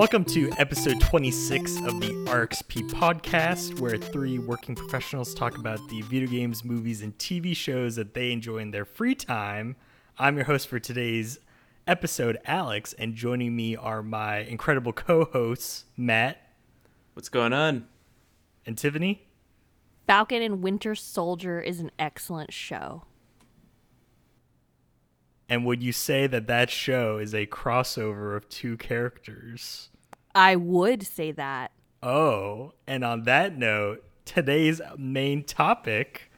Welcome to episode 26 of the RXP podcast, where three working professionals talk about the video games, movies, and TV shows that they enjoy in their free time. I'm your host for today's episode, Alex, and joining me are my incredible co hosts, Matt What's going on? and Tiffany. Falcon and Winter Soldier is an excellent show. And would you say that that show is a crossover of two characters? I would say that. Oh, and on that note, today's main topic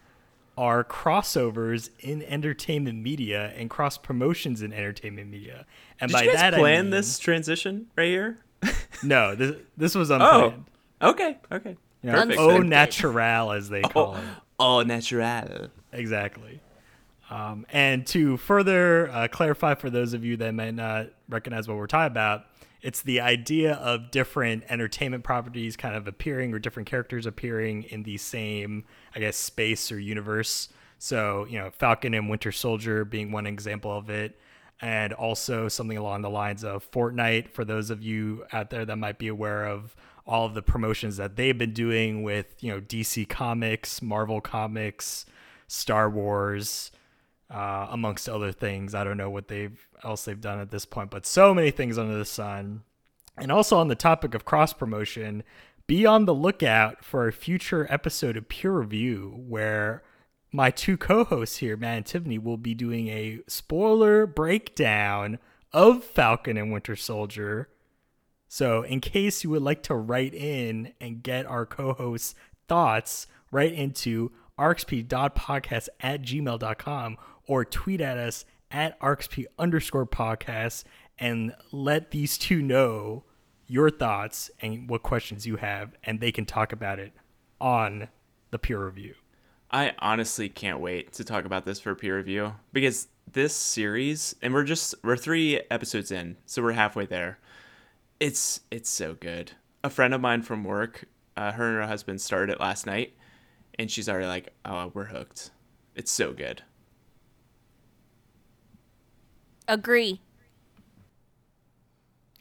are crossovers in entertainment media and cross promotions in entertainment media. And Did by you guys that plan I mean, this transition right here? No, this this was oh, unplanned. Oh, okay, okay. You know, Perfect. au Unscripted. natural, as they oh, call Oh, it. oh, natural. Exactly. Um, and to further uh, clarify for those of you that might not recognize what we're talking about, it's the idea of different entertainment properties kind of appearing or different characters appearing in the same, I guess, space or universe. So, you know, Falcon and Winter Soldier being one example of it. And also something along the lines of Fortnite, for those of you out there that might be aware of all of the promotions that they've been doing with, you know, DC Comics, Marvel Comics, Star Wars, uh, amongst other things. I don't know what they've else they've done at this point, but so many things under the sun. And also on the topic of cross promotion, be on the lookout for a future episode of Peer Review where my two co-hosts here, Matt and Tiffany, will be doing a spoiler breakdown of Falcon and Winter Soldier. So, in case you would like to write in and get our co hosts' thoughts, write into rxp.podcast at gmail.com or tweet at us at rxp underscore podcast and let these two know your thoughts and what questions you have, and they can talk about it on the peer review. I honestly can't wait to talk about this for peer review because this series, and we're just we're three episodes in, so we're halfway there. It's it's so good. A friend of mine from work, uh, her and her husband started it last night, and she's already like, "Oh, we're hooked." It's so good. Agree.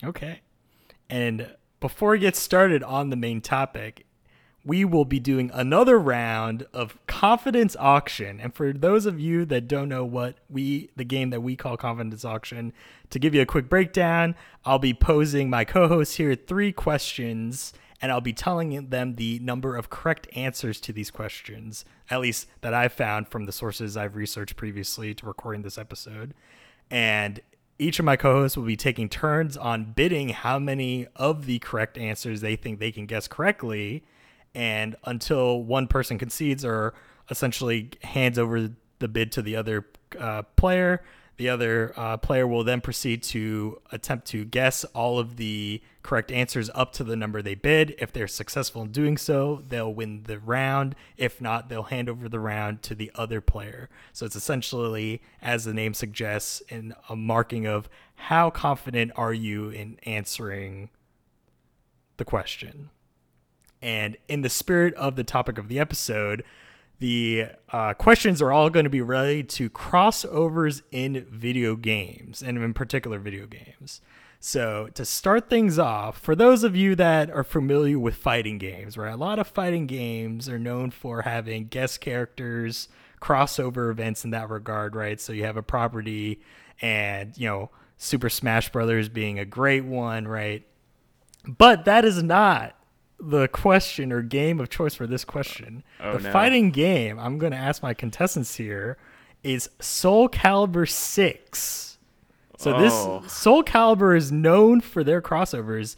Okay. And before we get started on the main topic, we will be doing another round of confidence auction. And for those of you that don't know what we the game that we call confidence auction, to give you a quick breakdown, I'll be posing my co-hosts here three questions and I'll be telling them the number of correct answers to these questions, at least that I've found from the sources I've researched previously to recording this episode. And each of my co-hosts will be taking turns on bidding how many of the correct answers they think they can guess correctly. And until one person concedes or essentially hands over the bid to the other uh, player the other uh, player will then proceed to attempt to guess all of the correct answers up to the number they bid. If they're successful in doing so, they'll win the round. If not, they'll hand over the round to the other player. So it's essentially, as the name suggests, in a marking of how confident are you in answering the question. And in the spirit of the topic of the episode, the uh, questions are all going to be related to crossovers in video games, and in particular, video games. So, to start things off, for those of you that are familiar with fighting games, right, a lot of fighting games are known for having guest characters, crossover events in that regard, right? So, you have a property, and, you know, Super Smash Brothers being a great one, right? But that is not the question or game of choice for this question. Oh, the no. fighting game I'm going to ask my contestants here is Soul Calibur 6. So Oh. this Soul Calibur is known for their crossovers.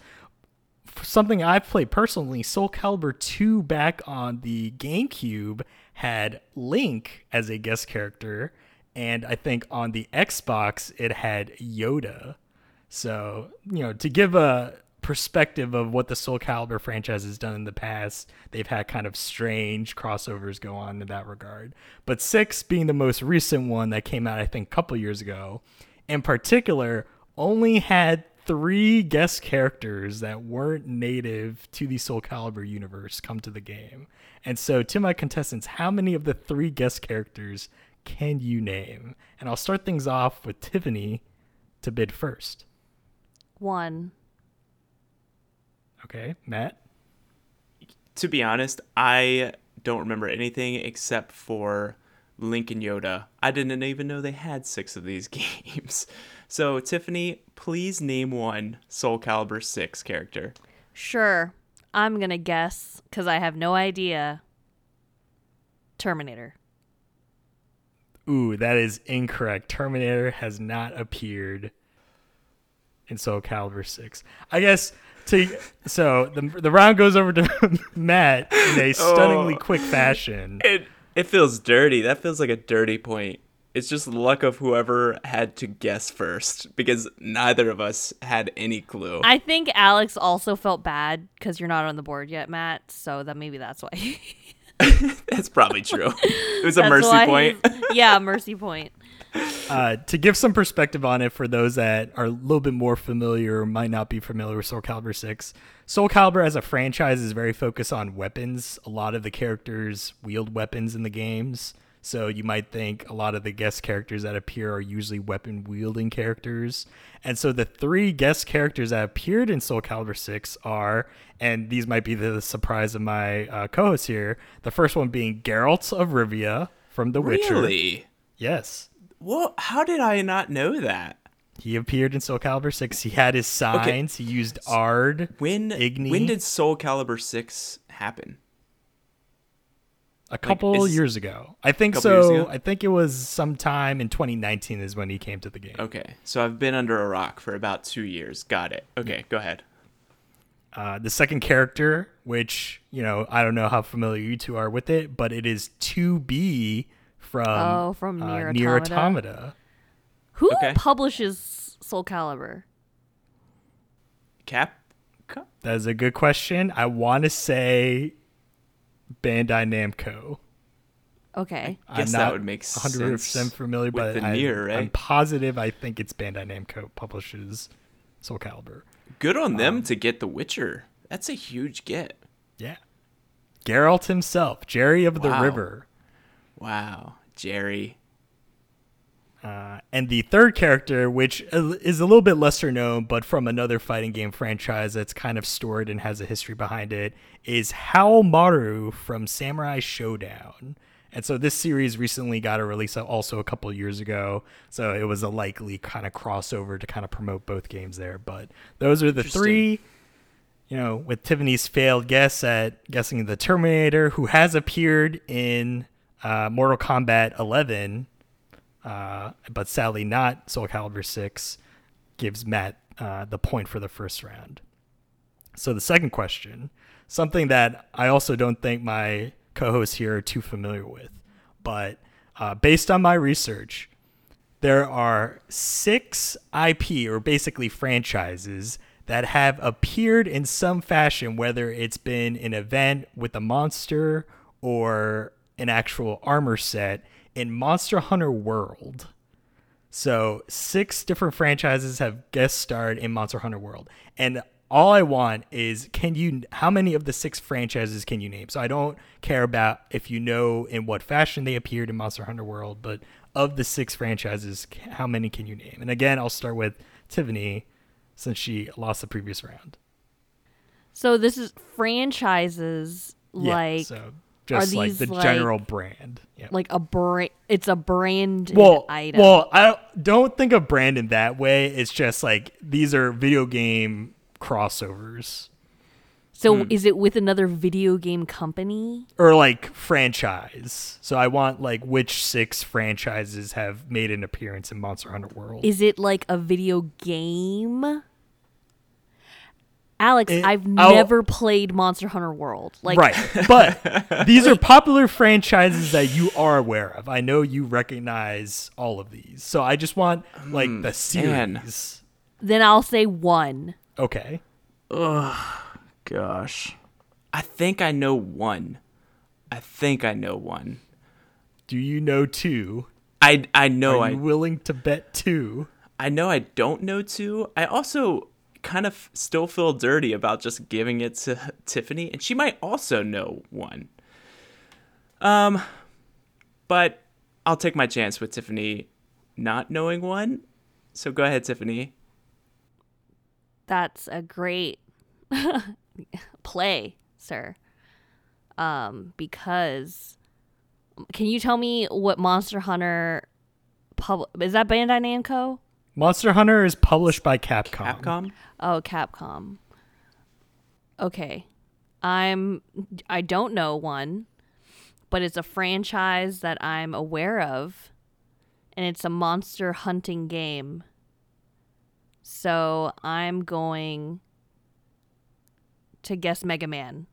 For something I've played personally, Soul Calibur 2 back on the GameCube had Link as a guest character, and I think on the Xbox it had Yoda. So, you know, to give a perspective of what the Soul Calibur franchise has done in the past, they've had kind of strange crossovers go on in that regard. But 6 being the most recent one that came out, I think, a couple years ago, in particular, only had three guest characters that weren't native to the Soul Calibur universe come to the game. And so, to my contestants, how many of the three guest characters can you name? And I'll start things off with Tiffany to bid first. One. Okay, Matt. To be honest, I don't remember anything except for Link and Yoda. I didn't even know they had six of these games. So, Tiffany, please name one Soul Calibur 6 character. Sure. I'm going to guess because I have no idea. Terminator. Ooh, that is incorrect. Terminator has not appeared in Soul Calibur 6. I guess to so the the round goes over to Matt in a oh. stunningly Oh. quick fashion. It it feels dirty. That feels like a dirty point. It's just luck of whoever had to guess first because neither of us had any clue. I think Alex also felt bad because you're not on the board yet, Matt. So that maybe that's why. That's probably true. It was a mercy point. yeah, mercy point. Uh, to give some perspective on it for those that are a little bit more familiar or might not be familiar with Soul Calibur 6, Soul Calibur as a franchise is very focused on weapons. A lot of the characters wield weapons in the games. So you might think a lot of the guest characters that appear are usually weapon wielding characters. And so the three guest characters that appeared in Soul Calibur 6 are, and these might be the surprise of my uh, co host here, the first one being Geralt of Rivia from The Witcher. Really? Yes. Well, how did I not know that? He appeared in Soul Calibur 6. He had his signs. He used Aard. When Igni. when did Soul Calibur 6 happen? a couple is- years ago. I think so. I think it was sometime in 2019 is when he came to the game. Okay. So I've been under a rock for about 2 years. Got it. Okay, go ahead. Uh, the second character, which, you know, I don't know how familiar you two are with it, but it is 2B from, Oh, from uh, Nier Nier Automata. Automata. Who Okay. publishes Soul Calibur? Cap Cap- That is a good question. I want to say Bandai Namco. Okay. Guess I'm that would make 100% sense familiar, with but the I, Nier, right? I'm positive I think it's Bandai Namco publishes Soul Calibur. Good on them Um, to get The Witcher. That's a huge get. Yeah. Geralt himself, Jerry of the Wow. River. Wow. Jerry. Uh, and the third character, which is a little bit lesser known, but from another fighting game franchise that's kind of storied and has a history behind it, is Haohmaru from Samurai Shodown. And so this series recently got a release also a couple years ago. So it was a likely kind of crossover to kind of promote both games there. But those are the three, you know, with Tiffany's failed guess at guessing the Terminator, who has appeared in uh, Mortal Kombat 11 uh, but sadly not Soul Calibur 6, gives Matt uh, the point for the first round. So the second question, something that I also don't think my co-hosts here are too familiar with, but uh, based on my research, there are six IP or basically franchises that have appeared in some fashion, whether it's been an event with a monster or an actual armor set in Monster Hunter World. So six different franchises have guest starred in Monster Hunter World, and all I want is can you how many of the six franchises can you name? So I don't care about if you know in what fashion they appeared in Monster Hunter World, but of the six franchises, how many can you name? And again, I'll start with Tiffany since she lost the previous round. So this is franchises Yeah, like so just like the like- general brand. Yeah. like a brand. It's a brand well, item. well, I don't- don't think of brand in that way. It's just like these are video game crossovers so hmm. is it with another video game company? or like franchise. So I want like which six franchises have made an appearance in Monster Hunter World. Is it like a video game? Alex, It- I've I'll- never played Monster Hunter World. Like, right, but these are popular franchises that you are aware of. I know you recognize all of these, so I just want like hmm, the man. series. then I'll say one. Okay, Ugh, Gosh. I think I know one. I think I know one. do you know two? I I know are I you willing to bet two? I know I don't know two. I also kind of still feel dirty about just giving it to Tiffany, and she might also know one. Um, but I'll take my chance with Tiffany not knowing one. So go ahead, Tiffany. That's a great play, sir. Um, because can you tell me what Monster Hunter pub is that Bandai Namco? Monster Hunter is published by Capcom. Capcom. Oh, Capcom. Okay. I'm I don't know one, but it's a franchise that I'm aware of and it's a monster hunting game. So, I'm going to guess Mega Man.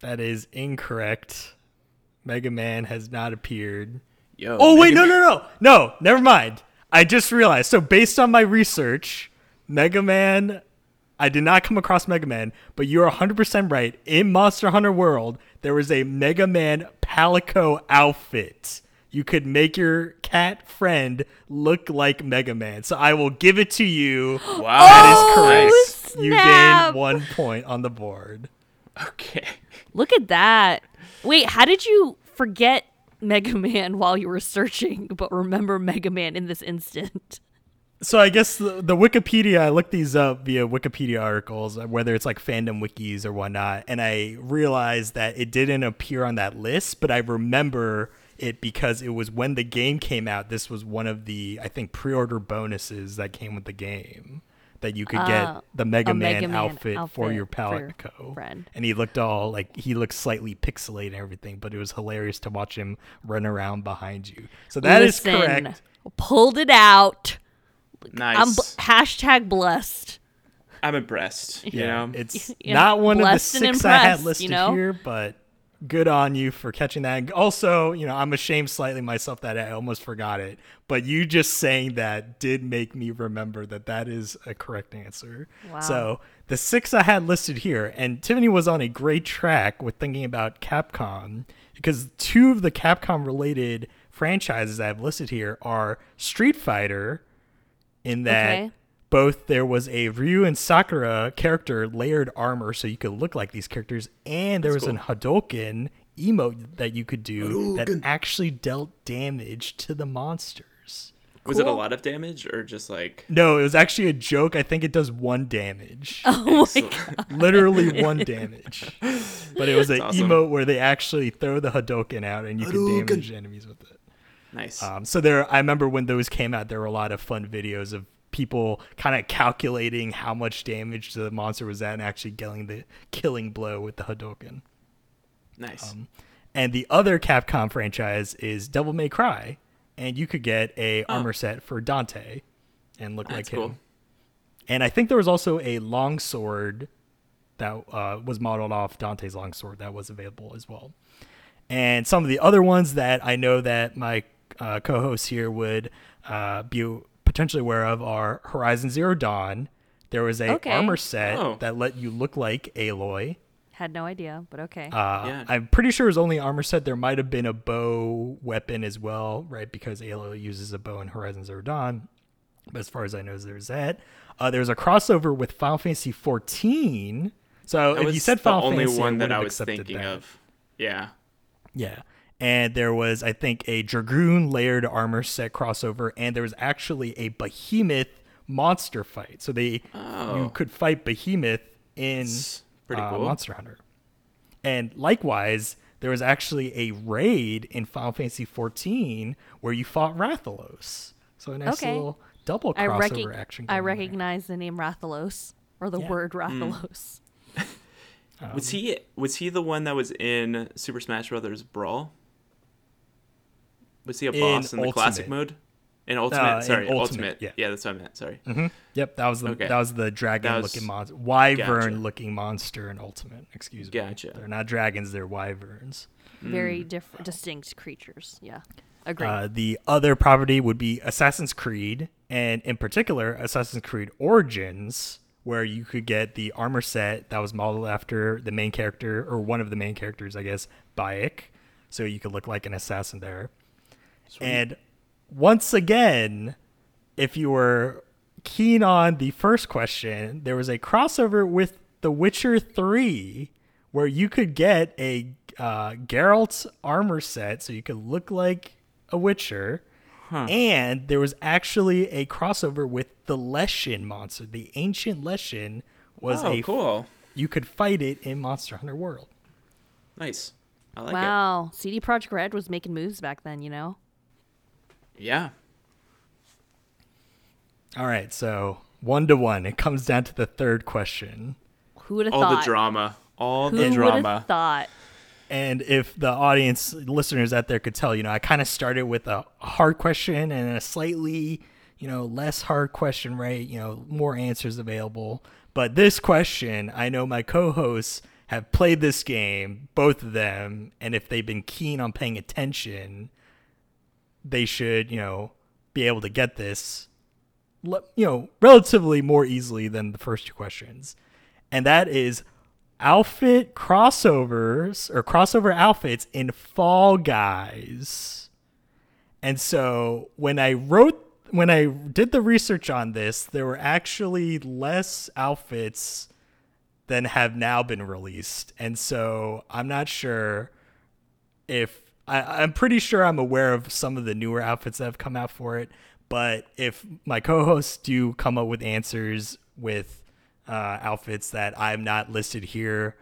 That is incorrect. Mega Man has not appeared. Yo. Oh wait, Mega no, no, no, no. Never mind. I just realized. So based on my research, Mega Man, I did not come across Mega Man, but you're 100% right. In Monster Hunter World, there was a Mega Man Palico outfit. You could make your cat friend look like Mega Man. So I will give it to you. Wow. That is Oh, correct. You snap. gain one point on the board. Okay. Look at that. Wait, how did you forget Mega Man while you were searching, but remember Mega Man in this instant? So I guess the, the Wikipedia, I looked these up via Wikipedia articles, uh, whether it's like fandom wikis or whatnot, and I realized that it didn't appear on that list, but I remember it because it was when the game came out. This was one of the I think pre-order bonuses that came with the game that you could Ah, get the Mega, Man, Mega Man outfit, for outfit your for your Palico, friend. and he looked all like he looked slightly pixelated and everything, but it was hilarious to watch him run around behind you. So that is Listen, correct. Pulled it out. Nice. I'm bl- hashtag blessed. I'm impressed. You Yeah, know. it's Yeah, not one of the six I had listed you know? here, but good on you for catching that. Also, you know, I'm ashamed slightly myself that I almost forgot it, but you just saying that did make me remember that that is a correct answer. Wow. So the six I had listed here, and Tiffany was on a great track with thinking about Capcom because two of the Capcom related franchises I have listed here are Street Fighter, in that Okay. Both there was a Ryu and Sakura character layered armor so you could look like these characters, and there was an Hadouken emote that you could do that actually dealt damage to the monsters. Was it a lot of damage or just like? No, it was actually a joke. I think it does one damage. Oh my god. Literally one damage. But it was an awesome. emote where they actually throw the Hadouken out and you can damage enemies with it. Nice. Um, so there, I remember when those came out, there were a lot of fun videos of people kind of calculating how much damage the monster was at and actually getting the killing blow with the Hadouken. nice. um, And the other Capcom franchise is Devil May Cry, and you could get a armor set for Dante and look That's like him. cool. And I think there was also a longsword that uh, was modeled off Dante's longsword that was available as well. And some of the other ones that I know that my uh, co-hosts here would uh, be potentially aware of are Horizon Zero Dawn. There was a Okay. armor set Oh. that let you look like Aloy. Had no idea, but okay. Uh, Yeah. I'm pretty sure it was only armor set. There might have been a bow weapon as well, right? Because Aloy uses a bow in Horizon Zero Dawn. But as far as I know, there's that. Uh, there's a crossover with Final Fantasy 14. So that if you said final the Final only one that I was thinking that. of. Yeah. Yeah. And there was, I think, a Dragoon layered armor set crossover, and there was actually a Behemoth monster fight. So they you Oh. could fight Behemoth in pretty uh, cool. Monster Hunter. And likewise, there was actually a raid in Final Fantasy XIV where you fought Rathalos. So a nice Okay. little double I, crossover recog- action. I going there. recognize the name Rathalos or the Yeah. word Rathalos. was he was he the one that was in Super Smash Brothers Brawl? Was he a In boss in the classic Ultimate. mode? In Ultimate, Uh, in sorry, Ultimate, Ultimate. yeah. yeah, that's what I meant. Sorry. Yep, that was the Okay. that was the dragon was- looking monster, wyvern Gotcha. looking monster in Ultimate. Excuse me. Gotcha. They're not dragons; they're wyverns. Very different, distinct creatures. Yeah, agree. Uh, the other property would be Assassin's Creed, and in particular, Assassin's Creed Origins, where you could get the armor set that was modeled after the main character, or one of the main characters, I guess, Bayek. So you could look like an assassin there. And once again, if you were keen on the first question, there was a crossover with The Witcher 3 where you could get a uh, Geralt's armor set so you could look like a Witcher. And there was actually a crossover with the Leshen monster. The ancient Leshen was oh, a cool. you could fight it in Monster Hunter World. Nice. I like it. wow, CD Projekt Red was making moves back then, you know. It. Yeah. All right, so one to one. It comes down to the third question. Who would have thought? All the drama. All Who the would drama. have thought? And if the audience listeners out there could tell, you know, I kind of started with a hard question and a slightly, you know, less hard question, right? You know, more answers available. But this question, I know my co-hosts have played this game, both of them, and if they've been keen on paying attention, they should, you know, be able to get this, you know, relatively more easily than the first two questions. And that is outfit crossovers or crossover outfits in Fall Guys. And so when I wrote when I did the research on this, there were actually less outfits than have now been released. And so I'm not sure if I, I'm pretty sure I'm aware of some of the newer outfits that have come out for it. But if my co-hosts do come up with answers with uh, outfits that I'm not listed here,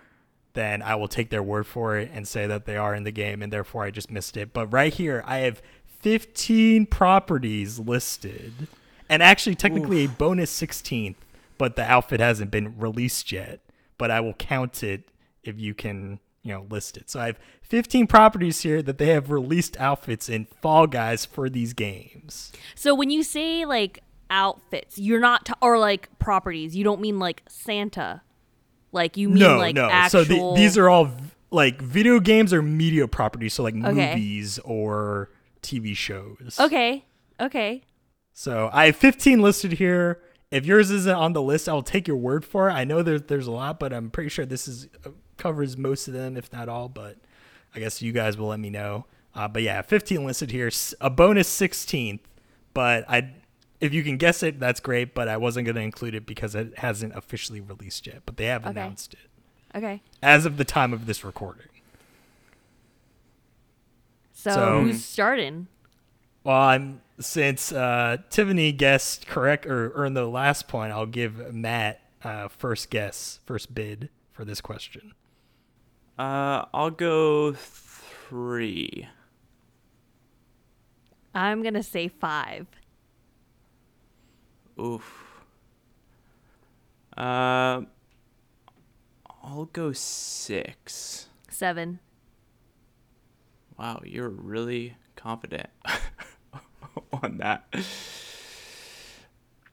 then I will take their word for it and say that they are in the game, and therefore I just missed it. But right here, I have 15 properties listed, and actually technically a bonus 16th, but the outfit hasn't been released yet. But I will count it if you can, you know, listed. So I have 15 properties here that they have released outfits in Fall Guys for these games. So when you say like outfits, you're not t- or like properties. You don't mean like Santa. Like you mean no, like no. actual. So the, these are all v- like video games or media properties, so like Okay. movies or TV shows. okay. Okay. So I have 15 listed here. If yours isn't on the list, I'll take your word for it. I know there's there's a lot, but I'm pretty sure this is uh, covers most of them, if not all. But I guess you guys will let me know. Uh, but yeah, 15 listed here. a bonus 16th, but I, if you can guess it, that's great. But I wasn't going to include it because it hasn't officially released yet. But they have Okay. announced it Okay. as of the time of this recording. So, So- who's starting? Well, I'm since uh, Tiffany guessed correct or earned the last point. I'll give Matt uh, first guess, first bid for this question. Uh, I'll go three. I'm gonna say five. Oof. Uh, I'll go six. Seven. Wow, you're really confident on that.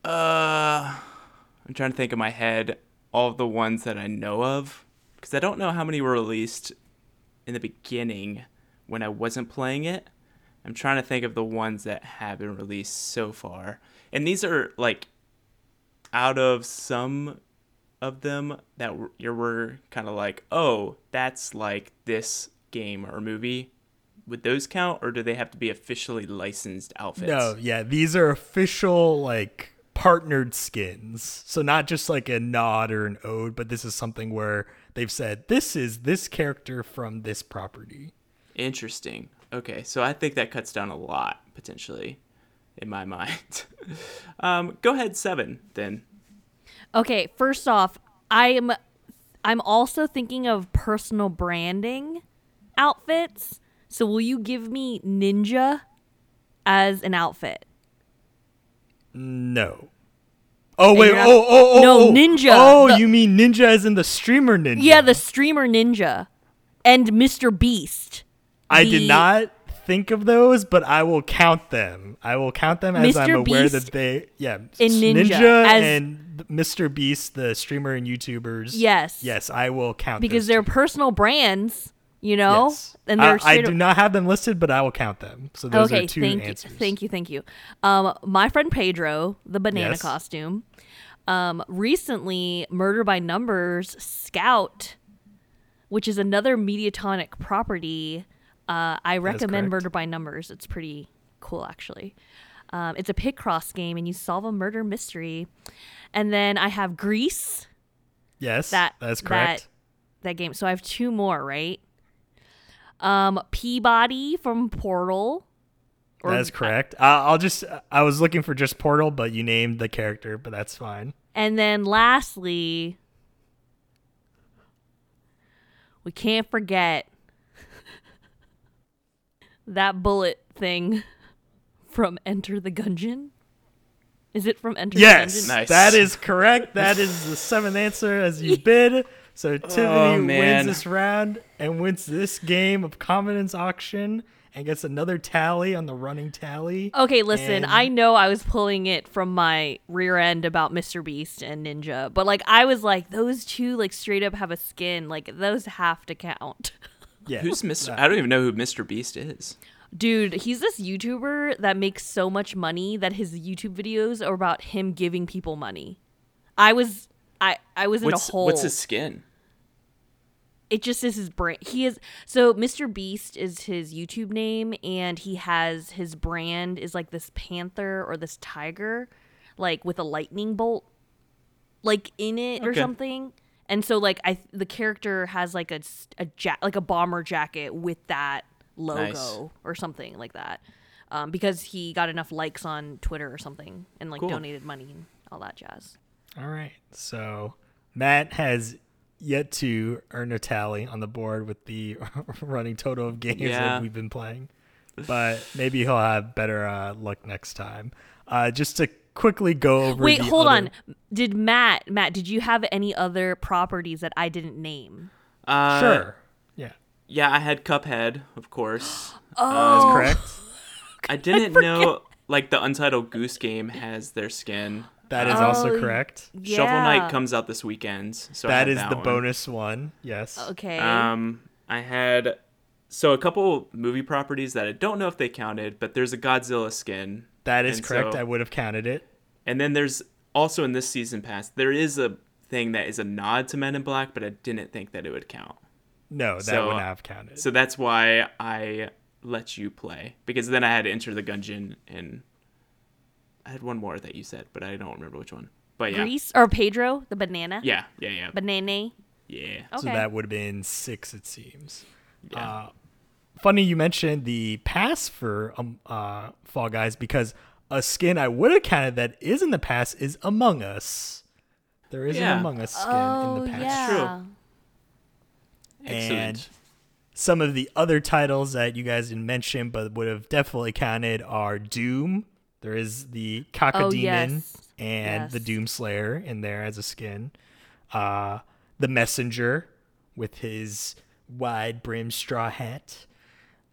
Uh, I'm trying to think in my head all the ones that I know of because I don't know how many were released in the beginning when I wasn't playing it. I'm trying to think of the ones that have been released so far. And these are like out of some of them that you were kind of like, oh, that's like this game or movie. Would those count, or do they have to be officially licensed outfits? No, yeah, these are official like partnered skins. So not just like a nod or an ode, but this is something where they've said this is this character from this property. Interesting. Okay, so I think that cuts down a lot potentially, in my mind. um, go ahead, seven then. Okay, first off, I'm I'm also thinking of personal branding outfits. So will you give me ninja as an outfit? No. Oh wait! not- oh oh oh! No, oh. ninja. Oh, The- you mean ninja as in the streamer ninja? Yeah, the streamer ninja and Mr. Beast. I the- did not think of those, but I will count them. I will count them as I'm aware Beast that they, yeah, Ninja as- and Mr. Beast, the streamer and YouTubers. Yes. yes, I will count because they're two. personal brands, you know, Yes. and I- they're I, straight do not have them listed, but I will count them. So those okay, are two thank answers. you, thank you, thank you. Um, my friend Pedro, the banana Yes. costume, um, recently Murder by Numbers Scout, which is another Mediatonic property. Uh, I recommend. Murder by Numbers. It's pretty cool, actually. Um, it's a picross game, and you solve a murder mystery. And then I have Grease. Yes, That that's correct. That, that game. So I have two more, right? Um, P-Body from Portal. Or- That is correct. Uh, I'll just. I was looking for just Portal, but you named the character, but that's fine. And then lastly, we can't forget that bullet thing from Enter the Gungeon. Is it from Enter Yes, the Gungeon? Nice. that is correct. That is the seventh answer as you bid. So oh, Tiffany wins this round and wins this game of confidence auction and gets another tally on the running tally. Okay, listen, And- I know I was pulling it from my rear end about Mr. Beast and Ninja, but like I was like, those two like straight up have a skin. Like those have to count. Yeah, Who's Mr. that- I don't even know who Mr. Beast is. Dude, he's this YouTuber that makes so much money that his YouTube videos are about him giving people money. I was I I was in What's a hole. what's his skin? It just is his brand. He is so Mr. Beast is his YouTube name, and he has his brand is like this panther or this tiger, like with a lightning bolt, like in it or something. And so like I the character has like a a ja- like a bomber jacket with that logo Nice. or something like that, um, because he got enough likes on Twitter or something and like Cool. donated money and all that jazz. All right. So Matt has yet to earn a tally on the board with the running total of games Yeah. that we've been playing, but maybe he'll have better uh, luck next time. Uh, just to quickly go over. Wait, the hold other- on. Did Matt Matt? Did you have any other properties that I didn't name? Uh, Sure. Yeah, Yeah, I had Cuphead, of course. that's Oh, correct. I didn't know like the Untitled Goose Game has their skin. That is Oh, also correct. Shovel Knight comes out this weekend, so I that had is that the one. bonus one. Yes. Okay. Um, I had so a couple movie properties that I don't know if they counted, but there's a Godzilla skin, that is correct. so- I would have counted it. and then there's also in this season pass there is a thing that is a nod to Men in Black, but I didn't think that it would count. No, that So, would not have counted. So that's why I let you play because then I had to enter the Gungeon and I had one more that you said, but I don't remember which one. But yeah, Grease or Pedro the banana. yeah, yeah, yeah, Banana. yeah. Okay. So that would have been six, it seems. Yeah. Uh, funny you mentioned the pass for um, uh, Fall Guys because a skin I would have counted that is in the pass is Among Us. There is Yeah. an Among Us skin oh in the pass. yeah. true. And Excellent. some of the other titles that you guys didn't mention but would have definitely counted are Doom. There is the Cacodemon Oh, yes. and the Yes. Doom Slayer in there as a skin. Uh, the Messenger with his wide brimmed straw hat.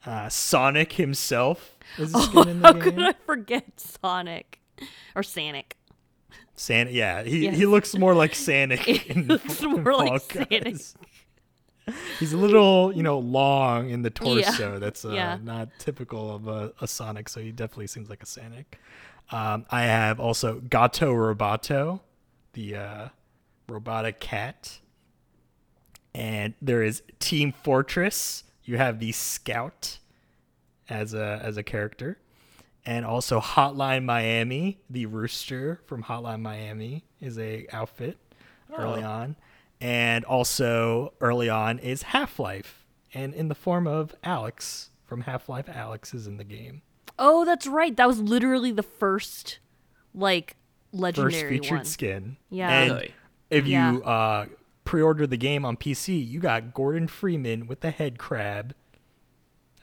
Uh, Sonic himself is a skin in the How game. could I forget Sonic or Sonic? Santa, yeah, he, Yes. he looks more like Sonic. in looks more like Sonic. He's a little, you know, long in the Yeah. torso. That's uh, Yeah. not typical of a, a Sonic, so he definitely seems like a Sonic. Um, I have also Gato Roboto, the uh, robotic cat. And there is Team Fortress. You have the Scout as a as a character. And also Hotline Miami, the rooster from Hotline Miami is a outfit early Oh. on. And also early on is Half-Life and in the form of Alex from Half-Life Alex is in the game. Oh, that's right. That was literally the first, like, legendary First legendary featured one. skin. Yeah. And Really? if you Yeah. uh, pre-order the game on PC, you got Gordon Freeman with the head crab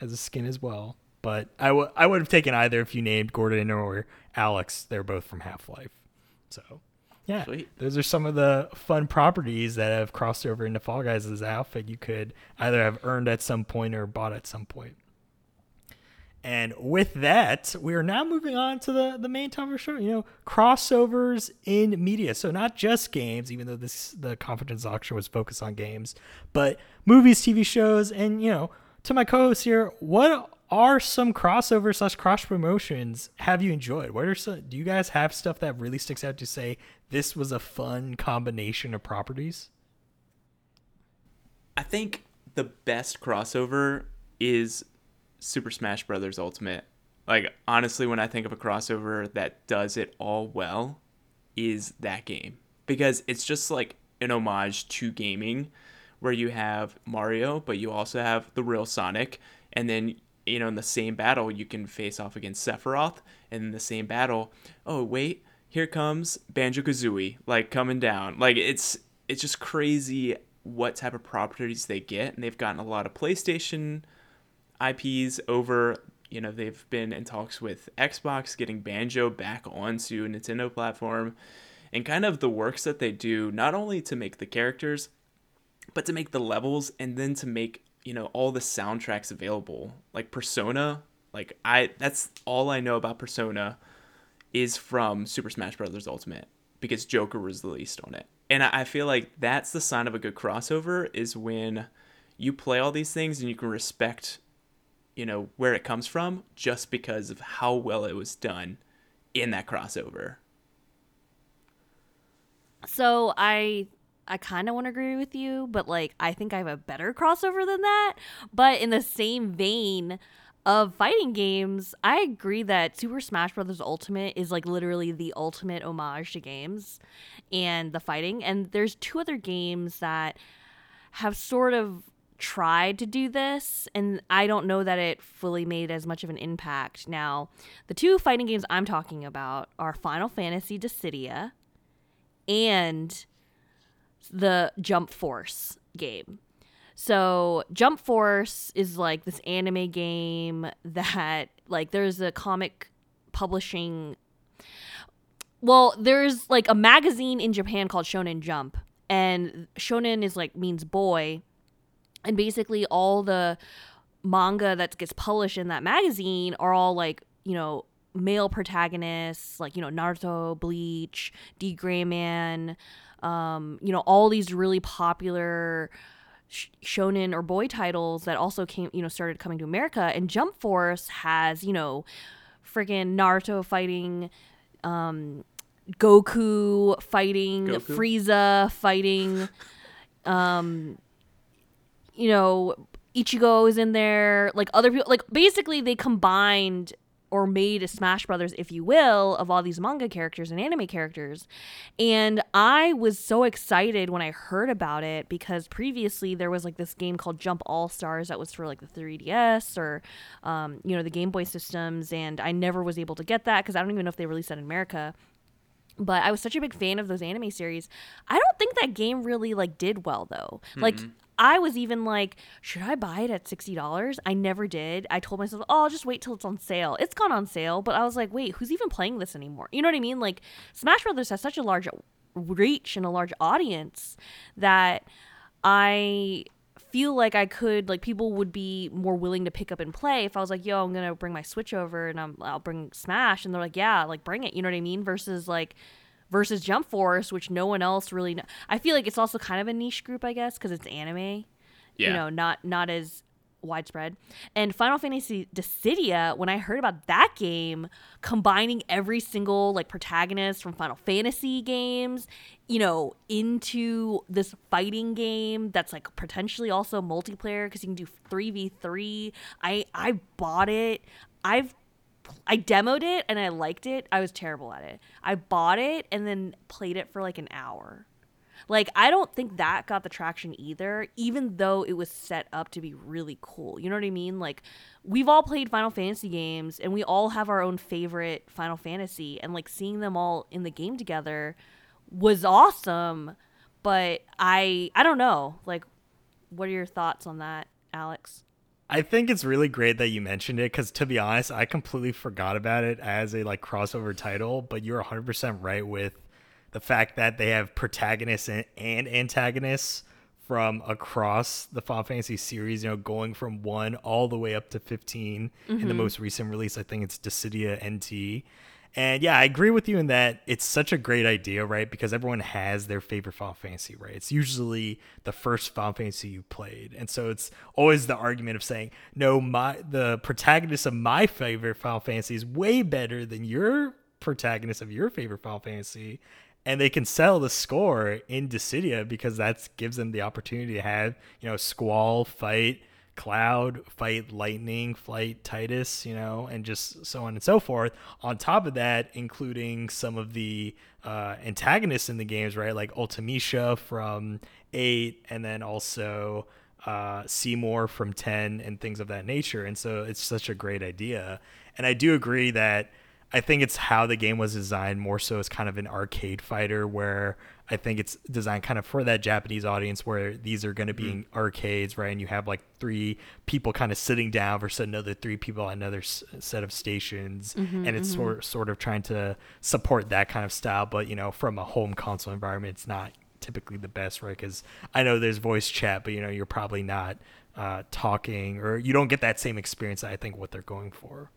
as a skin as well. But I would I would have taken either if you named Gordon or Alex. They're both from Half Life. So yeah, Sweet. those are some of the fun properties that have crossed over into Fall Guys' outfit. You could either have earned at some point or bought at some point. And with that, we are now moving on to the, the main topic of the show. You know, crossovers in media. So not just games, even though this the confidence auction was focused on games, but movies, TV shows, and you know, to my co-host here, what are some crossover slash cross promotions have you enjoyed? What are some? Do you guys have stuff that really sticks out to say this was a fun combination of properties? I think the best crossover is Super Smash Brothers Ultimate. Like honestly, when I think of a crossover that does it all well, is that game because it's just like an homage to gaming, where you have Mario, but you also have the real Sonic, and then you know, in the same battle, you can face off against Sephiroth, and in the same battle, oh wait, here comes Banjo Kazooie, like coming down. Like it's it's just crazy what type of properties they get, and they've gotten a lot of PlayStation IPs over. You know, they've been in talks with Xbox getting Banjo back onto Nintendo platform, and kind of the works that they do, not only to make the characters, but to make the levels, and then to make you know all the soundtracks available like persona like i that's all i know about persona is from super smash bros ultimate because joker was released on it. And i feel like that's the sign of a good crossover is when you play all these things and you can respect you know where it comes from just because of how well it was done in that crossover. So I I kind of want to agree with you, but like I think I have a better crossover than that. But in the same vein of fighting games, I agree that Super Smash Bros. Ultimate is like literally the ultimate homage to games and the fighting. And there's two other games that have sort of tried to do this and I don't know that it fully made as much of an impact. Now, the two fighting games I'm talking about are Final Fantasy Dissidia and the Jump Force game. So Jump Force is like this anime game that like there's a comic publishing well, there's like a magazine in Japan called Shonen Jump and shonen is like means boy and basically all the manga that gets published in that magazine are all like, you know, male protagonists like, you know, Naruto, Bleach, D Gray Man, um, you know, all these really popular sh- shonen or boy titles that also came, you know, started coming to America. And Jump Force has, you know, friggin' Naruto fighting, um, Goku fighting, Goku? Frieza fighting, um, you know, Ichigo is in there, like other people, like basically they combined or made a Smash Brothers, if you will, of all these manga characters and anime characters. And I was so excited when I heard about it because previously there was like this game called Jump All Stars that was for like the 3DS or, um, you know, the Game Boy systems. And I never was able to get that because I don't even know if they released that in America but I was such a big fan of those anime series. I don't think that game really like did well though. Like I was even like, should I buy it at sixty dollars? I never did. I told myself, oh, I'll just wait till it's on sale. It's gone on sale, but I was like, wait, who's even playing this anymore? You know what I mean? Like Smash Brothers has such a large reach and a large audience that I feel like I could like people would be more willing to pick up and play if I was like, yo, I'm gonna bring my Switch over and I'm, I'll bring Smash, and they're like, yeah, like bring it. You know what I mean? Versus like versus Jump Force, which no one else really. Know. I feel like it's also kind of a niche group, I guess, because it's anime. Yeah. You know, not not as widespread. And Final Fantasy Dissidia, when I heard about that game, combining every single like protagonist from Final Fantasy games, you know, into this fighting game that's like potentially also multiplayer because you can do 3v3. I I bought it. I've I demoed it and I liked it. I was terrible at it. I bought it and then played it for like an hour. Like I don't think that got the traction either, even though it was set up to be really cool. You know what I mean? Like we've all played Final Fantasy games and we all have our own favorite Final Fantasy and like seeing them all in the game together was awesome, but I I don't know. Like what are your thoughts on that, Alex? I think it's really great that you mentioned it because, to be honest, I completely forgot about it as a like crossover title. But you're 100 percent right with the fact that they have protagonists and, and antagonists from across the Final Fantasy series. You know, going from one all the way up to 15 in the mm-hmm. most recent release. I think it's Dissidia NT. And yeah, I agree with you in that it's such a great idea, right? Because everyone has their favorite Final Fantasy, right? It's usually the first Final Fantasy you played. And so it's always the argument of saying, no, my the protagonist of my favorite Final Fantasy is way better than your protagonist of your favorite Final Fantasy. And they can sell the score in Dissidia because that gives them the opportunity to have, you know, Squall fight Cloud, fight Lightning, fight Tidus, you know, and just so on and so forth. On top of that, including some of the uh, antagonists in the games, right? Like Ultimecia from 8, and then also uh, Seymour from 10 and things of that nature. And so it's such a great idea. And I do agree that I think it's how the game was designed more so as kind of an arcade fighter where I think it's designed kind of for that Japanese audience where these are going to be mm. in arcades, right? And you have like three people kind of sitting down versus another three people on another s- set of stations. Mm-hmm, and it's mm-hmm. sort, sort of trying to support that kind of style. But, you know, from a home console environment, it's not typically the best, right? Because I know there's voice chat, but, you know, you're probably not uh, talking or you don't get that same experience that I think what they're going for.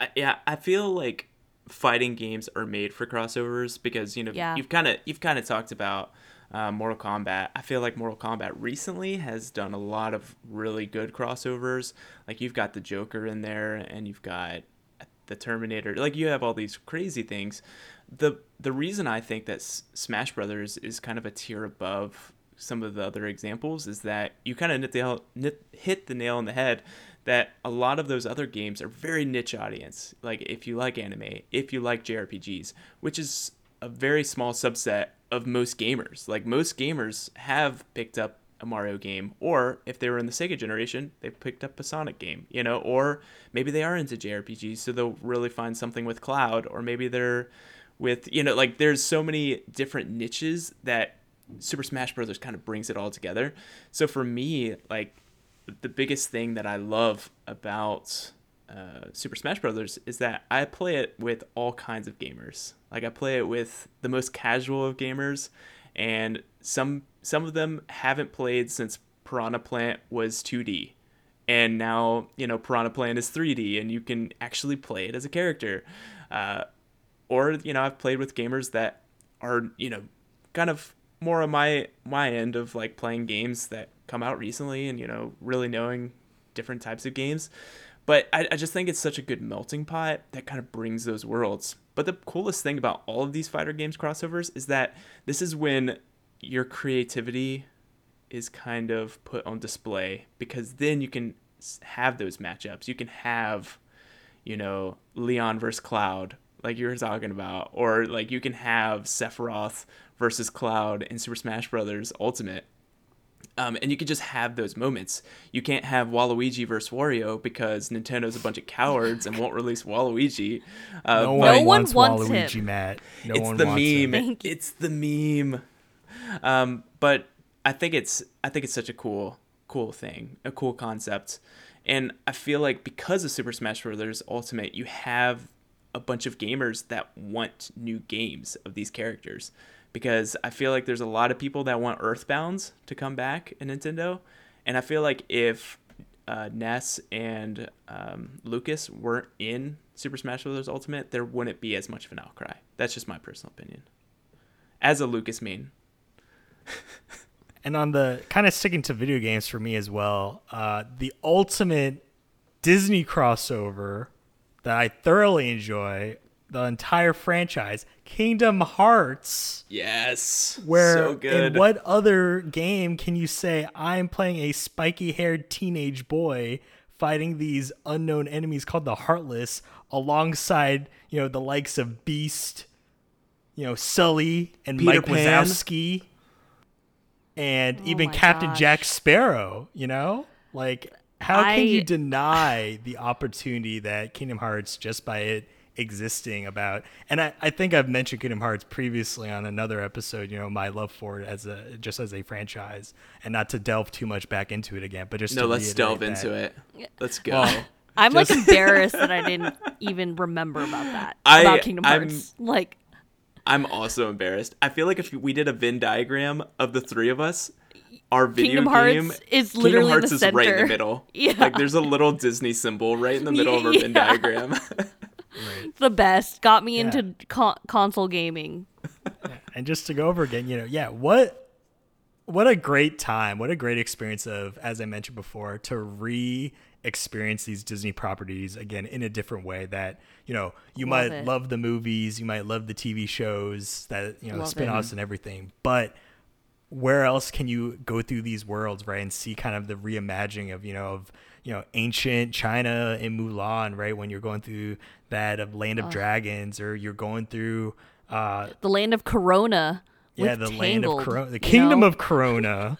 I, yeah, I feel like fighting games are made for crossovers because you know Yeah. you've kind of you've kind of talked about uh, Mortal Kombat. I feel like Mortal Kombat recently has done a lot of really good crossovers. Like you've got the Joker in there, and you've got the Terminator. Like you have all these crazy things. The the reason I think that S- Smash Brothers is kind of a tier above some of the other examples is that you kind of hit the, hit the nail on the head that a lot of those other games are very niche audience. Like if you like anime, if you like JRPGs, which is a very small subset of most gamers. Like most gamers have picked up a Mario game, or if they were in the Sega generation, they picked up a Sonic game, you know, or maybe they are into JRPGs, so they'll really find something with Cloud, or maybe they're with, you know, like there's so many different niches that Super Smash Brothers kind of brings it all together. So for me, like the biggest thing that I love about uh, Super Smash Brothers is that I play it with all kinds of gamers. Like I play it with the most casual of gamers, and some some of them haven't played since Piranha Plant was 2D, and now you know Piranha Plant is 3D, and you can actually play it as a character. Uh, or you know I've played with gamers that are you know kind of more on my my end of like playing games that come out recently and you know really knowing different types of games. But I, I just think it's such a good melting pot that kind of brings those worlds. But the coolest thing about all of these fighter games crossovers is that this is when your creativity is kind of put on display because then you can have those matchups. You can have you know leon versus cloud like you were talking about or like you can have sephiroth versus cloud in super smash brothers ultimate um, and you can just have those moments. You can't have Waluigi versus Wario because Nintendo's a bunch of cowards and won't release Waluigi. Uh, No one one wants wants Waluigi, him. Matt. No it's one the wants meme. him. Thank you. It's the meme. Um, but I think it's I think it's such a cool cool thing, a cool concept, and I feel like because of Super Smash Bros. Ultimate, you have a bunch of gamers that want new games of these characters. Because I feel like there's a lot of people that want Earthbounds to come back in Nintendo, and I feel like if uh, Ness and um, Lucas weren't in Super Smash Bros. Ultimate, there wouldn't be as much of an outcry. That's just my personal opinion. As a Lucas main, And on the kind of sticking to video games for me as well, uh, the ultimate Disney crossover that I thoroughly enjoy, the entire franchise, Kingdom Hearts. yes, Where so good. in what other game can you say I'm playing a spiky haired teenage boy fighting these unknown enemies called the Heartless alongside, you know, the likes of Beast, you know, Sully and Peter Mike Pan. Wazowski and oh even Captain gosh. Jack Sparrow, you know? Like how I- can you deny the opportunity that Kingdom Hearts just by it existing about and I, I think I've mentioned Kingdom Hearts previously on another episode, you know, my love for it as a just as a franchise and not to delve too much back into it again, but just no, to let's delve reiterate into it. Let's go. Well, I'm like embarrassed that I didn't even remember about that. I- about Kingdom I'm- Hearts. Like I'm also embarrassed. I feel like if we did a Venn diagram of the three of us, our video Kingdom Hearts game is Kingdom literally Hearts the is right in the center. middle. Yeah. Like there's a little Disney symbol right in the middle of our Venn Yeah. The best. Got me Yeah. into con- console gaming. and just to go over again, you know, yeah, what what a great time, what a great experience of, as I mentioned before, to re experience these Disney properties again in a different way that, you know, you Love might it. love the movies, you might love the TV shows that, you know, Love it. spin-offs and everything, but where else can you go through these worlds, right, and see kind of the reimagining of, you know, of you know, ancient China in Mulan, right? When you're going through that of Land of Dragons, or you're going through uh, The land of Corona. yeah, the land of Corona, the kingdom know? of Corona.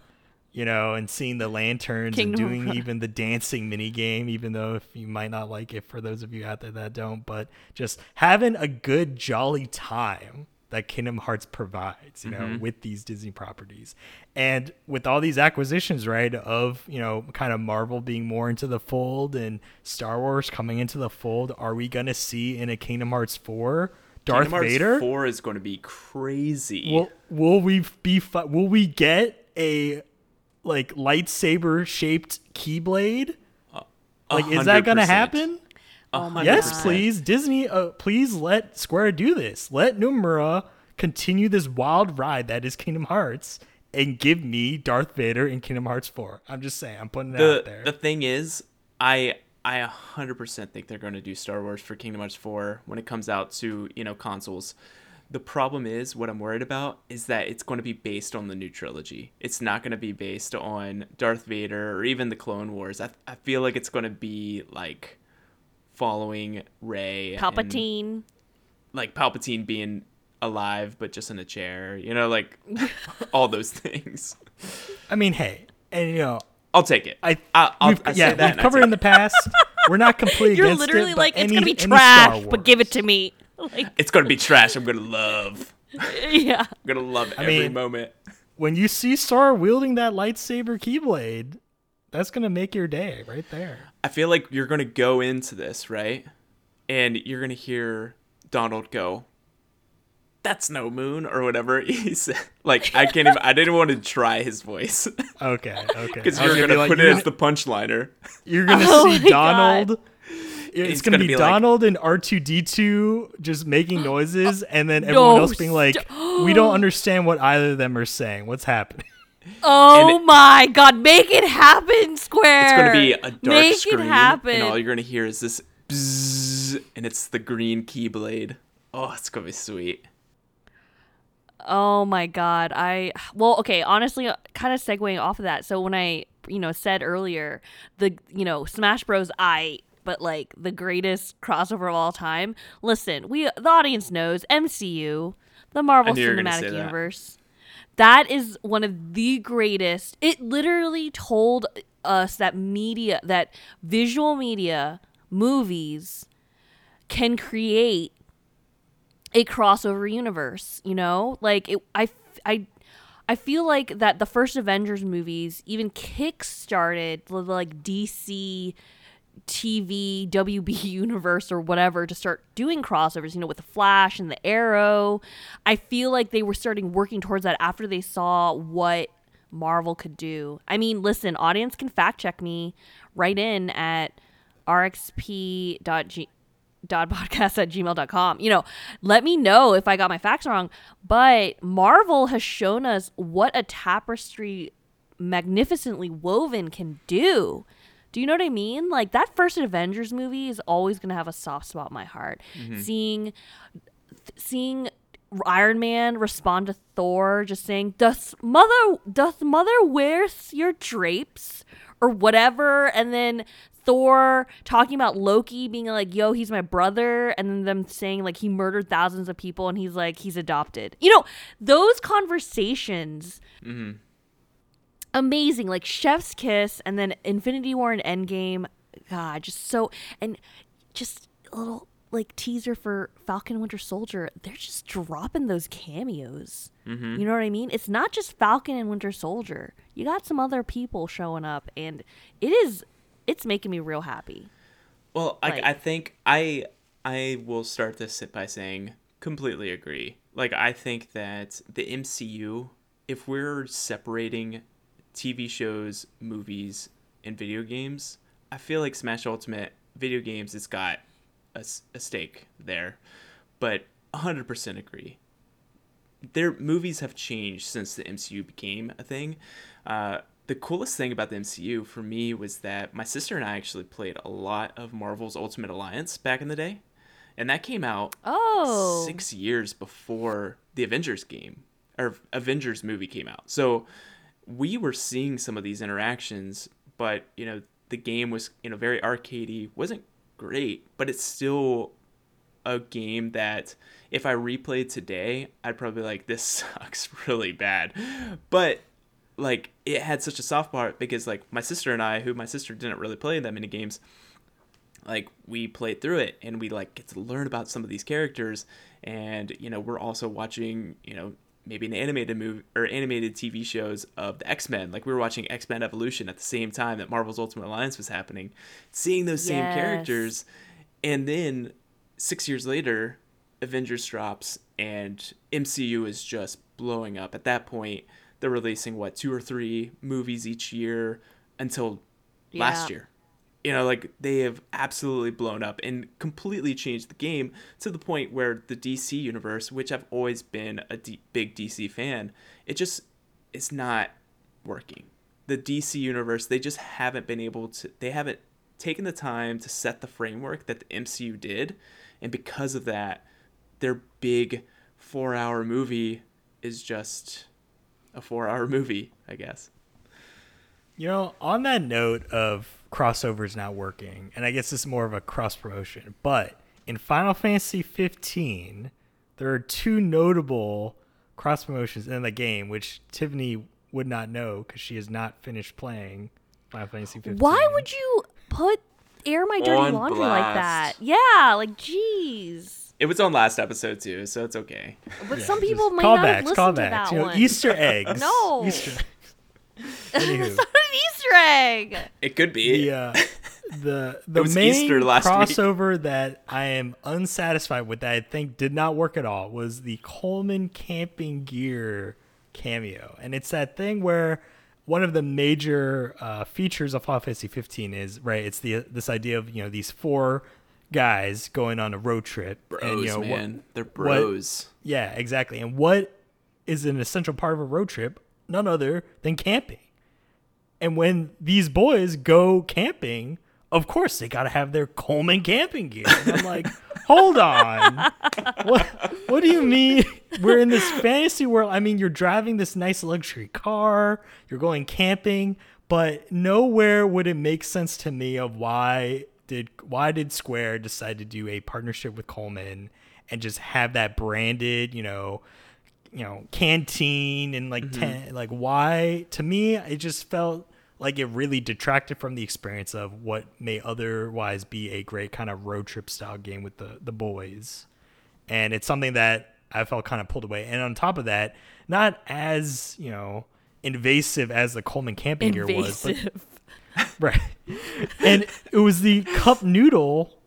you know, and seeing the lanterns Kingdom and doing even the dancing mini game, even though if you might not like it for those of you out there that don't, but just having a good jolly time that Kingdom Hearts provides, you know, mm-hmm. with these Disney properties. And with all these acquisitions, right, of, you know, kind of Marvel being more into the fold and Star Wars coming into the fold, are we going to see in a Kingdom Hearts 4 Darth Kingdom Hearts Vader? 4 is going to be crazy. Will will we be fi- will we get a like lightsaber shaped keyblade? Like is that going to happen? Oh my Yes, God. please. Disney, uh, please let Square do this. Let Nomura continue this wild ride that is Kingdom Hearts and give me Darth Vader in Kingdom Hearts 4. I'm just saying. I'm putting it out there. the thing is, I I 100% think they're going to do Star Wars for Kingdom Hearts 4 when it comes out to, you know, consoles. The problem is what I'm worried about is that it's going to be based on the new trilogy. It's not going to be based on Darth Vader or even the Clone Wars. I, I feel like it's going to be like following Rey Palpatine. like Palpatine being alive but just in a chair, you know, like all those things. I mean, hey, and you know, I'll take it. I, I, I'll, we've, I say yeah, we've covered in the past. We're not completely You're against literally it, but like, it's any- gonna be trash, but give it to me. Like, It's gonna be trash. I'm gonna love. yeah. I'm gonna love every mean- moment. when you see Star wielding that lightsaber keyblade, that's gonna make your day right there. I feel like you're gonna go into this right, and you're gonna hear Donald go, "That's no moon" or whatever he said. Like I can't even. I didn't want to try his voice Okay, okay. because you're be gonna like, put it as the punchliner. You're gonna Oh see Donald. God. It's He's gonna, gonna be, be like- Donald and R two D two just making noises, and then everyone No, else being like, "We don't understand what either of them are saying. What's happening?" Oh it- my god, make it happen, Square. It's gonna be a dark make screen, it happen. and all you're gonna hear is this, bzzz, and it's the green keyblade. Oh, it's gonna be sweet. Oh my god. I well, okay, honestly uh, kind of segueing off of that. So when I, you know, said earlier the, you know, Smash Bros I but like the greatest crossover of all time. Listen, we the audience knows MCU, the Marvel knew you were gonna Cinematic Universe. that. That is one of the greatest. It literally told us that media, that visual media, movies can create a crossover universe you know like it i i i feel like that the first avengers movies even kick started the like dc tv wb universe or whatever to start doing crossovers you know with the flash and the arrow. I feel like they were starting working towards that after they saw what marvel could do. I mean listen audience can fact check me right in at rxp.g dot podcast at gmail.com you know let me know if i got my facts wrong. But marvel has shown us what a tapestry magnificently woven can do do you know what i mean like that first avengers movie is always going to have a soft spot in my heart mm-hmm. seeing seeing Iron Man respond to Thor just saying, "Does mother does mother wears your drapes or whatever?" And then Thor talking about Loki being like, "Yo, he's my brother," and then them saying like he murdered thousands of people and he's like he's adopted. You know, those conversations mm-hmm. Amazing like chef's kiss and then infinity war and endgame. God just so and just a little like teaser for falcon and winter soldier. They're just dropping those cameos. Mm-hmm. You know what i mean? It's not just falcon and winter soldier. You got some other people showing up and it is it's making me real happy. Well, I, I think I I will start this by saying completely agree. Like I think that the MCU, if we're separating TV shows, movies, and video games, I feel like Smash Ultimate video games has got a stake there. But 100% agree. Their movies have changed since the MCU became a thing. Uh, the coolest thing about the MCU for me was that my sister and I actually played a lot of Marvel's Ultimate Alliance back in the day. And that came out oh six years before the Avengers game or Avengers movie came out. So we were seeing some of these interactions, but you know, the game was, you know, very arcadey, wasn't great, but it's still a game that if I replayed today, I'd probably like, this sucks really bad. But like it had such a soft part because like my sister and I, who my sister didn't really play that many games, like we played through it and we like get to learn about some of these characters and you know we're also watching you know maybe an animated movie or animated TV shows of the X-Men. Like we were watching X-Men Evolution at the same time that Marvel's Ultimate Alliance was happening seeing those same Yes. characters. And then 6 years later Avengers drops and MCU is just blowing up. At that point they're releasing what two or three movies each year until last year you know like they have absolutely blown up and completely changed the game to the point where the dc universe which i've always been a D- big dc fan it just it's not working. The dc universe they just haven't been able to they haven't taken the time to set the framework that the mcu did. And because of that their big four hour movie is just a four hour movie i guess. You know, on that note of crossovers not working, and I guess it's more of a cross promotion, but in Final Fantasy 15, there are two notable cross promotions in the game, which Tiffany would not know because she has not finished playing Final Fantasy 15. Why would you put air my dirty On laundry like that? Yeah, like jeez. it was on last episode too so it's okay But Yeah, some people might not have callbacks, listened to that you know, one. Easter eggs. No. Easter. Anywho. it's not an Easter egg. it could be the uh, the the main Easter last week. crossover that I am unsatisfied with that I think did not work at all was the Coleman camping gear cameo, and it's that thing where one of the major uh, features of Final Fantasy 15 is right. It's the this idea of you know these four guys going on a road trip, bros and you know what- man they're bros yeah, exactly. And what is an essential part of a road trip? None other than camping. And when these boys go camping, of course they got to have their Coleman camping gear. And I'm like, hold on. What what do you mean we're in this fantasy world? I mean, you're driving this nice luxury car, you're going camping, but nowhere would it make sense to me of why did why did Square decide to do a partnership with Coleman and just have that branded, you know, you know, canteen and like mm-hmm. ten, like why to me it just felt like it really detracted from the experience of what may otherwise be a great kind of road trip style game with the the boys. And it's something that I felt kind of pulled away. And on top of that, not as, you know, invasive as the Coleman camping gear was, but Invasive. Right. And it was the cup noodle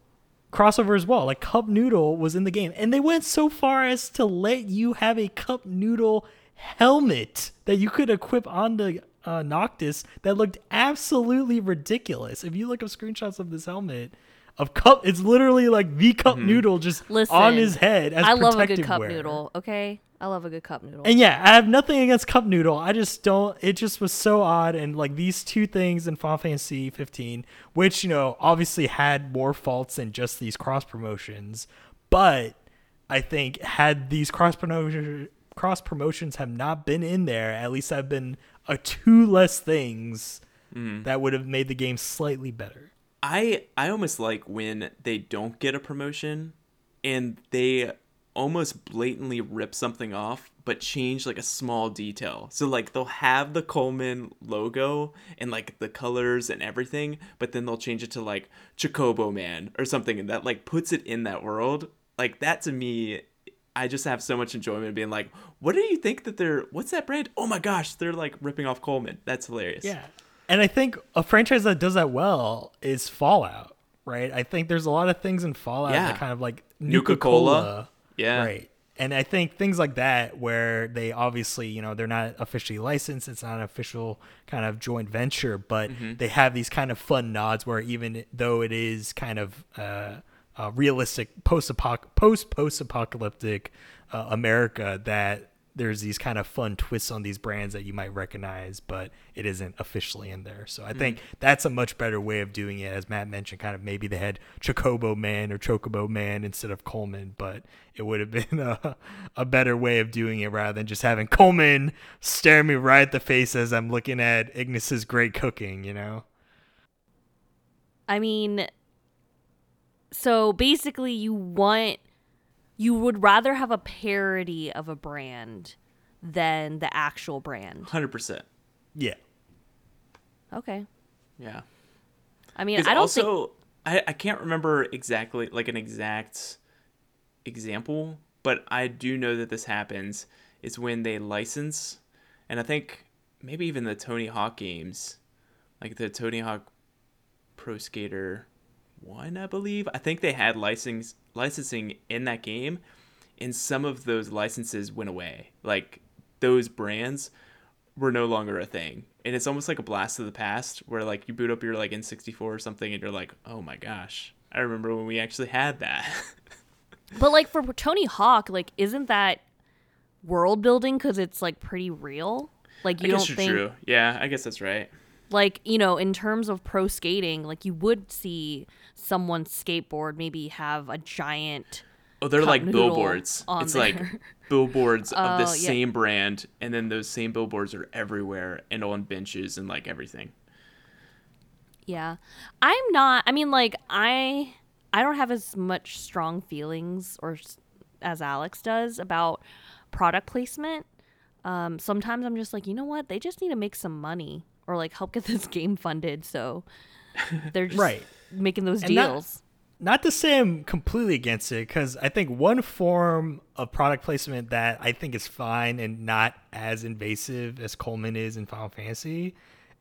crossover as well. Like cup noodle was in the game. And they went so far as to let you have a cup noodle helmet that you could equip on the uh, Noctis that looked absolutely ridiculous. If you look up screenshots of this helmet of cup, it's literally like the cup mm-hmm. noodle just Listen, on his head as I love a good cup wear. noodle. Okay, I love a good cup noodle. And yeah, I have nothing against Cup Noodle. I just don't. It just was so odd, and like these two things in Final Fantasy 15, which you know obviously had more faults than just these cross promotions, but I think had these cross promotion cross promotions have not been in there, at least I've been a two less things mm-hmm. that would have made the game slightly better. I I almost like when they don't get a promotion and they almost blatantly rip something off but change like a small detail. So like they'll have the Coleman logo and like the colors and everything, but then they'll change it to like Chocobo Man or something and that like puts it in that world. Like that to me I just have so much enjoyment being like, what do you think that they're what's that brand? Oh my gosh, they're like ripping off Coleman. That's hilarious. Yeah. And I think a franchise that does that well is Fallout, right? I think there's a lot of things in Fallout Yeah. that kind of like Nuka-Cola. Nuka-Cola. Yeah. Right. And I think things like that where they obviously, you know, they're not officially licensed, it's not an official kind of joint venture, but Mm-hmm. they have these kind of fun nods where even though it is kind of uh, uh, realistic post post post apocalyptic uh, America that there's these kind of fun twists on these brands that you might recognize, but it isn't officially in there. So I think mm. that's a much better way of doing it. As Matt mentioned, kind of maybe they had Chocobo Man or Chocobo Man instead of Coleman, but it would have been a, a better way of doing it rather than just having Coleman stare me right at the face as I'm looking at Ignis's great cooking, you know? I mean, so basically, you want, you would rather have a parody of a brand than the actual brand. Hundred percent. Yeah. Okay. Yeah. I mean, I don't also, think. I, I can't remember exactly, like an exact example, but I do know that this happens is when they license, and I think maybe even the Tony Hawk games, like the Tony Hawk Pro Skater 1, I believe. I think they had license, licensing in that game, and some of those licenses went away. Like those brands were no longer a thing. And it's almost like a blast of the past where like you boot up your like N64 or something and you're like, "Oh my gosh. I remember when we actually had that." But like for Tony Hawk, like isn't that world building because it's like pretty real? Like you don't think true. Yeah, I guess that's right. like you know in terms of pro skating, like you would see someone's skateboard maybe have a giant. Oh, they're Cup like billboards. on It's like there. billboards of the Oh, yeah. same brand and then those same billboards are everywhere and on benches and like everything. Yeah, I'm not. I mean, like I I don't have as much strong feelings or as Alex does about product placement. Um, sometimes I'm just like, you know what? They just need to make some money or like help get this game funded. So they're just Right. Making those And deals. Not to say I'm completely against it, because I think one form of product placement that I think is fine and not as invasive as Coleman is in Final Fantasy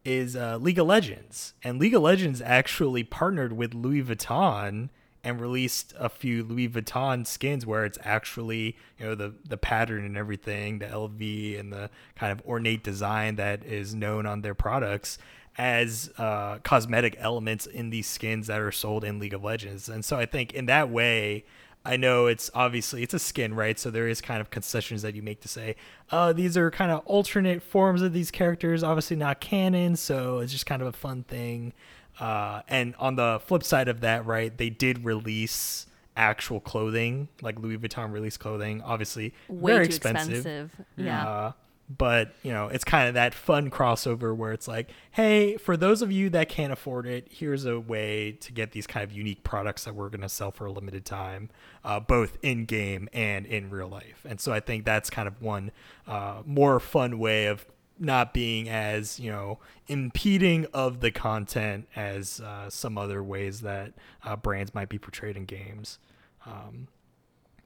is uh, League of Legends. And League of Legends actually partnered with Louis Vuitton and released a few Louis Vuitton skins where it's actually, you know, the the pattern and everything, the LV and the kind of ornate design that is known on their products as uh, cosmetic elements in these skins that are sold in League of Legends. And so I think in that way, I know it's obviously it's a skin, right? So there is kind of concessions that you make to say, uh, these are kind of alternate forms of these characters, obviously not canon, so it's just kind of a fun thing. Uh, and on the flip side of that, right, they did release actual clothing, like Louis Vuitton released clothing, obviously Way very too expensive. expensive. Yeah. Uh, but you know, it's kind of that fun crossover where it's like, hey, for those of you that can't afford it, here's a way to get these kind of unique products that we're going to sell for a limited time, uh, both in game and in real life. And so I think that's kind of one uh, more fun way of not being as you know impeding of the content as uh, some other ways that uh, brands might be portrayed in games. Um,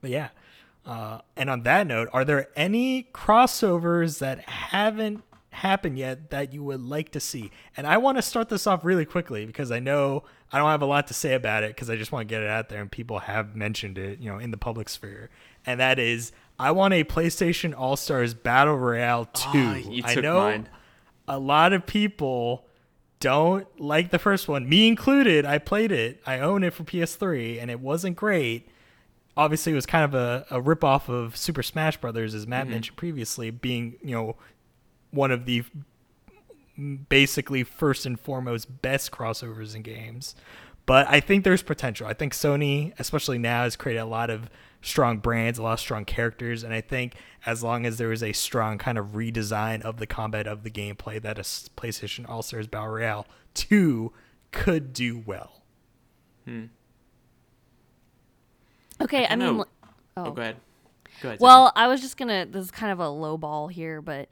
but yeah. Uh, and on that note, are there any crossovers that haven't happened yet that you would like to see? And I want to start this off really quickly because I know I don't have a lot to say about it because I just want to get it out there and people have mentioned it, you know, in the public sphere. And that is, I want a PlayStation All Stars Battle Royale 2. Ah, you I took know mine. a lot of people don't like the first one, me included. I played it, I own it for PS3, and it wasn't great obviously it was kind of a, a rip off of Super Smash Brothers, as Matt mm-hmm. mentioned previously, being you know one of the basically first and foremost best crossovers in games. But I think there's potential. I think Sony, especially now, has created a lot of strong brands, a lot of strong characters, and I think as long as there is a strong kind of redesign of the combat of the gameplay, that a PlayStation All Stars Battle Royale 2 could do well. Hmm. Okay, I, I mean, like- oh, oh, go ahead. Go ahead. Well, I was just gonna. This is kind of a low ball here, but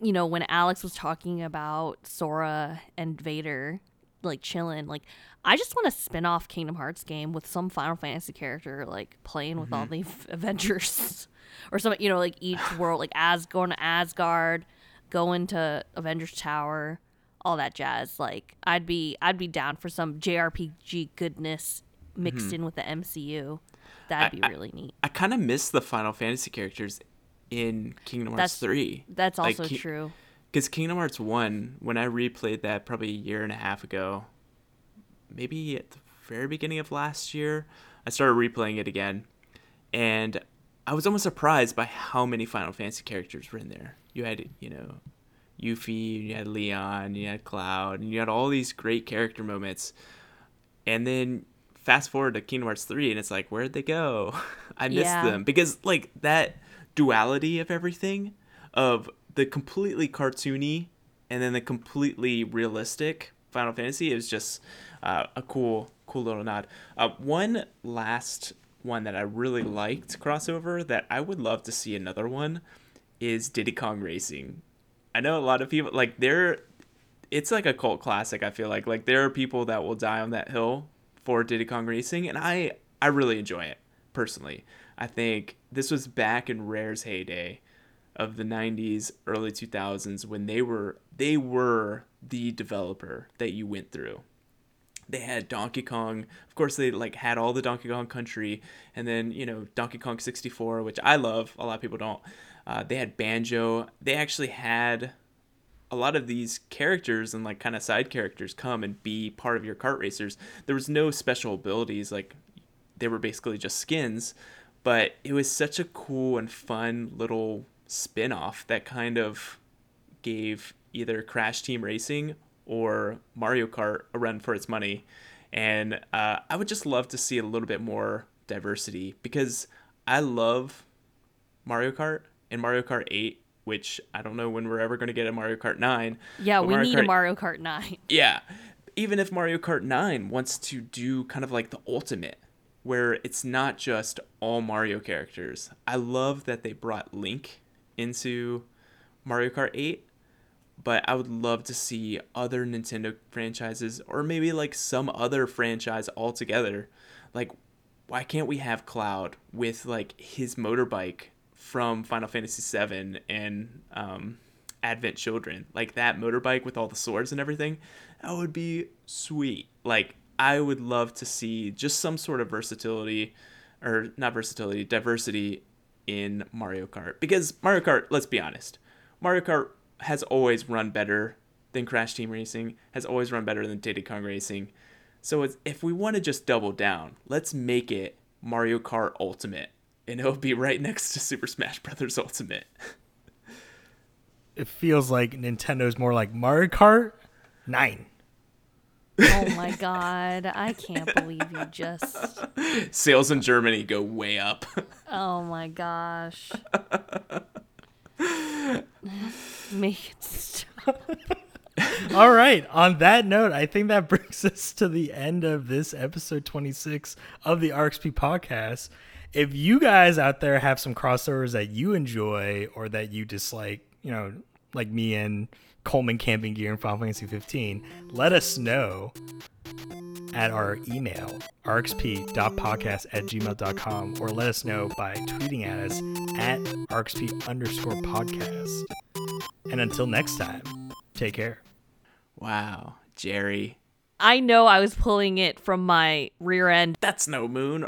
you know, when Alex was talking about Sora and Vader, like chilling, like I just want a spin off Kingdom Hearts game with some Final Fantasy character like playing with all mm-hmm. the Avengers, or some, you know, like each world, like as going to Asgard, going to Avengers Tower, all that jazz. Like I'd be, I'd be down for some JRPG goodness mixed mm-hmm. in with the MCU. That'd be really neat. I kind of miss the Final Fantasy characters in Kingdom Hearts That's- 3. That's also Ki- true. Because Kingdom Hearts 1, when I replayed that probably a year and a half ago, maybe at the very beginning of last year, I started replaying it again. And I was almost surprised by how many Final Fantasy characters were in there. You had, you know, Yuffie, you had Leon, you had Cloud, and you had all these great character moments. And then fast forward to Kingdom Hearts 3, and it's like, where'd they go? I missed Yeah. them. Because, like, that duality of everything, of the completely cartoony and then the completely realistic Final Fantasy is just uh, a cool, cool little nod. Uh, one last one that I really liked crossover that I would love to see another one is Diddy Kong Racing. I know a lot of people like there. It's like a cult classic. I feel like like there are people that will die on that hill for Diddy Kong Racing, and I I really enjoy it personally. I think this was back in Rare's heyday of the 90s, early 2000s when they were they were the developer that you went through. They had Donkey Kong. Of course, they like had all the Donkey Kong Country, and then you know Donkey Kong 64, which I love. A lot of people don't. Uh, they had Banjo. They actually had a lot of these characters and like kind of side characters come and be part of your kart racers. There was no special abilities like they were basically just skins, but it was such a cool and fun little spin-off that kind of gave either Crash Team Racing or Mario Kart a run for its money. And uh, I would just love to see a little bit more diversity because I love Mario Kart and Mario Kart 8, which I don't know when we're ever going to get a Mario Kart 9. Yeah, we Mario need a Mario Kart 9. yeah. Even if Mario Kart 9 wants to do kind of like the ultimate, where it's not just all Mario characters. I love that they brought Link into Mario Kart 8, but I would love to see other Nintendo franchises or maybe like some other franchise altogether. Like, why can't we have Cloud with like his motorbike from Final Fantasy VII and um, Advent Children? Like that motorbike with all the swords and everything? That would be sweet. Like, I would love to see just some sort of versatility, or not versatility, diversity in Mario Kart. Because Mario Kart, let's be honest, Mario Kart has always run better than Crash Team Racing, has always run better than Diddy Kong Racing. So if we want to just double down, let's make it Mario Kart Ultimate, and it'll be right next to Super Smash Brothers Ultimate. It feels like Nintendo's more like Mario Kart 9. Oh my god, I can't believe you just. Sales in Germany go way up. Oh my gosh. Make it stop. All right. On that note, I think that brings us to the end of this episode 26 of the RXP podcast. If you guys out there have some crossovers that you enjoy or that you dislike, you know, like me and Coleman Camping Gear and Final Fantasy 15, let us know at our email, rxp.podcast at gmail.com, or let us know by tweeting at us at rxp underscore podcast. And until next time, take care. wow, Jerry. I know I was pulling it from my rear end That's no moon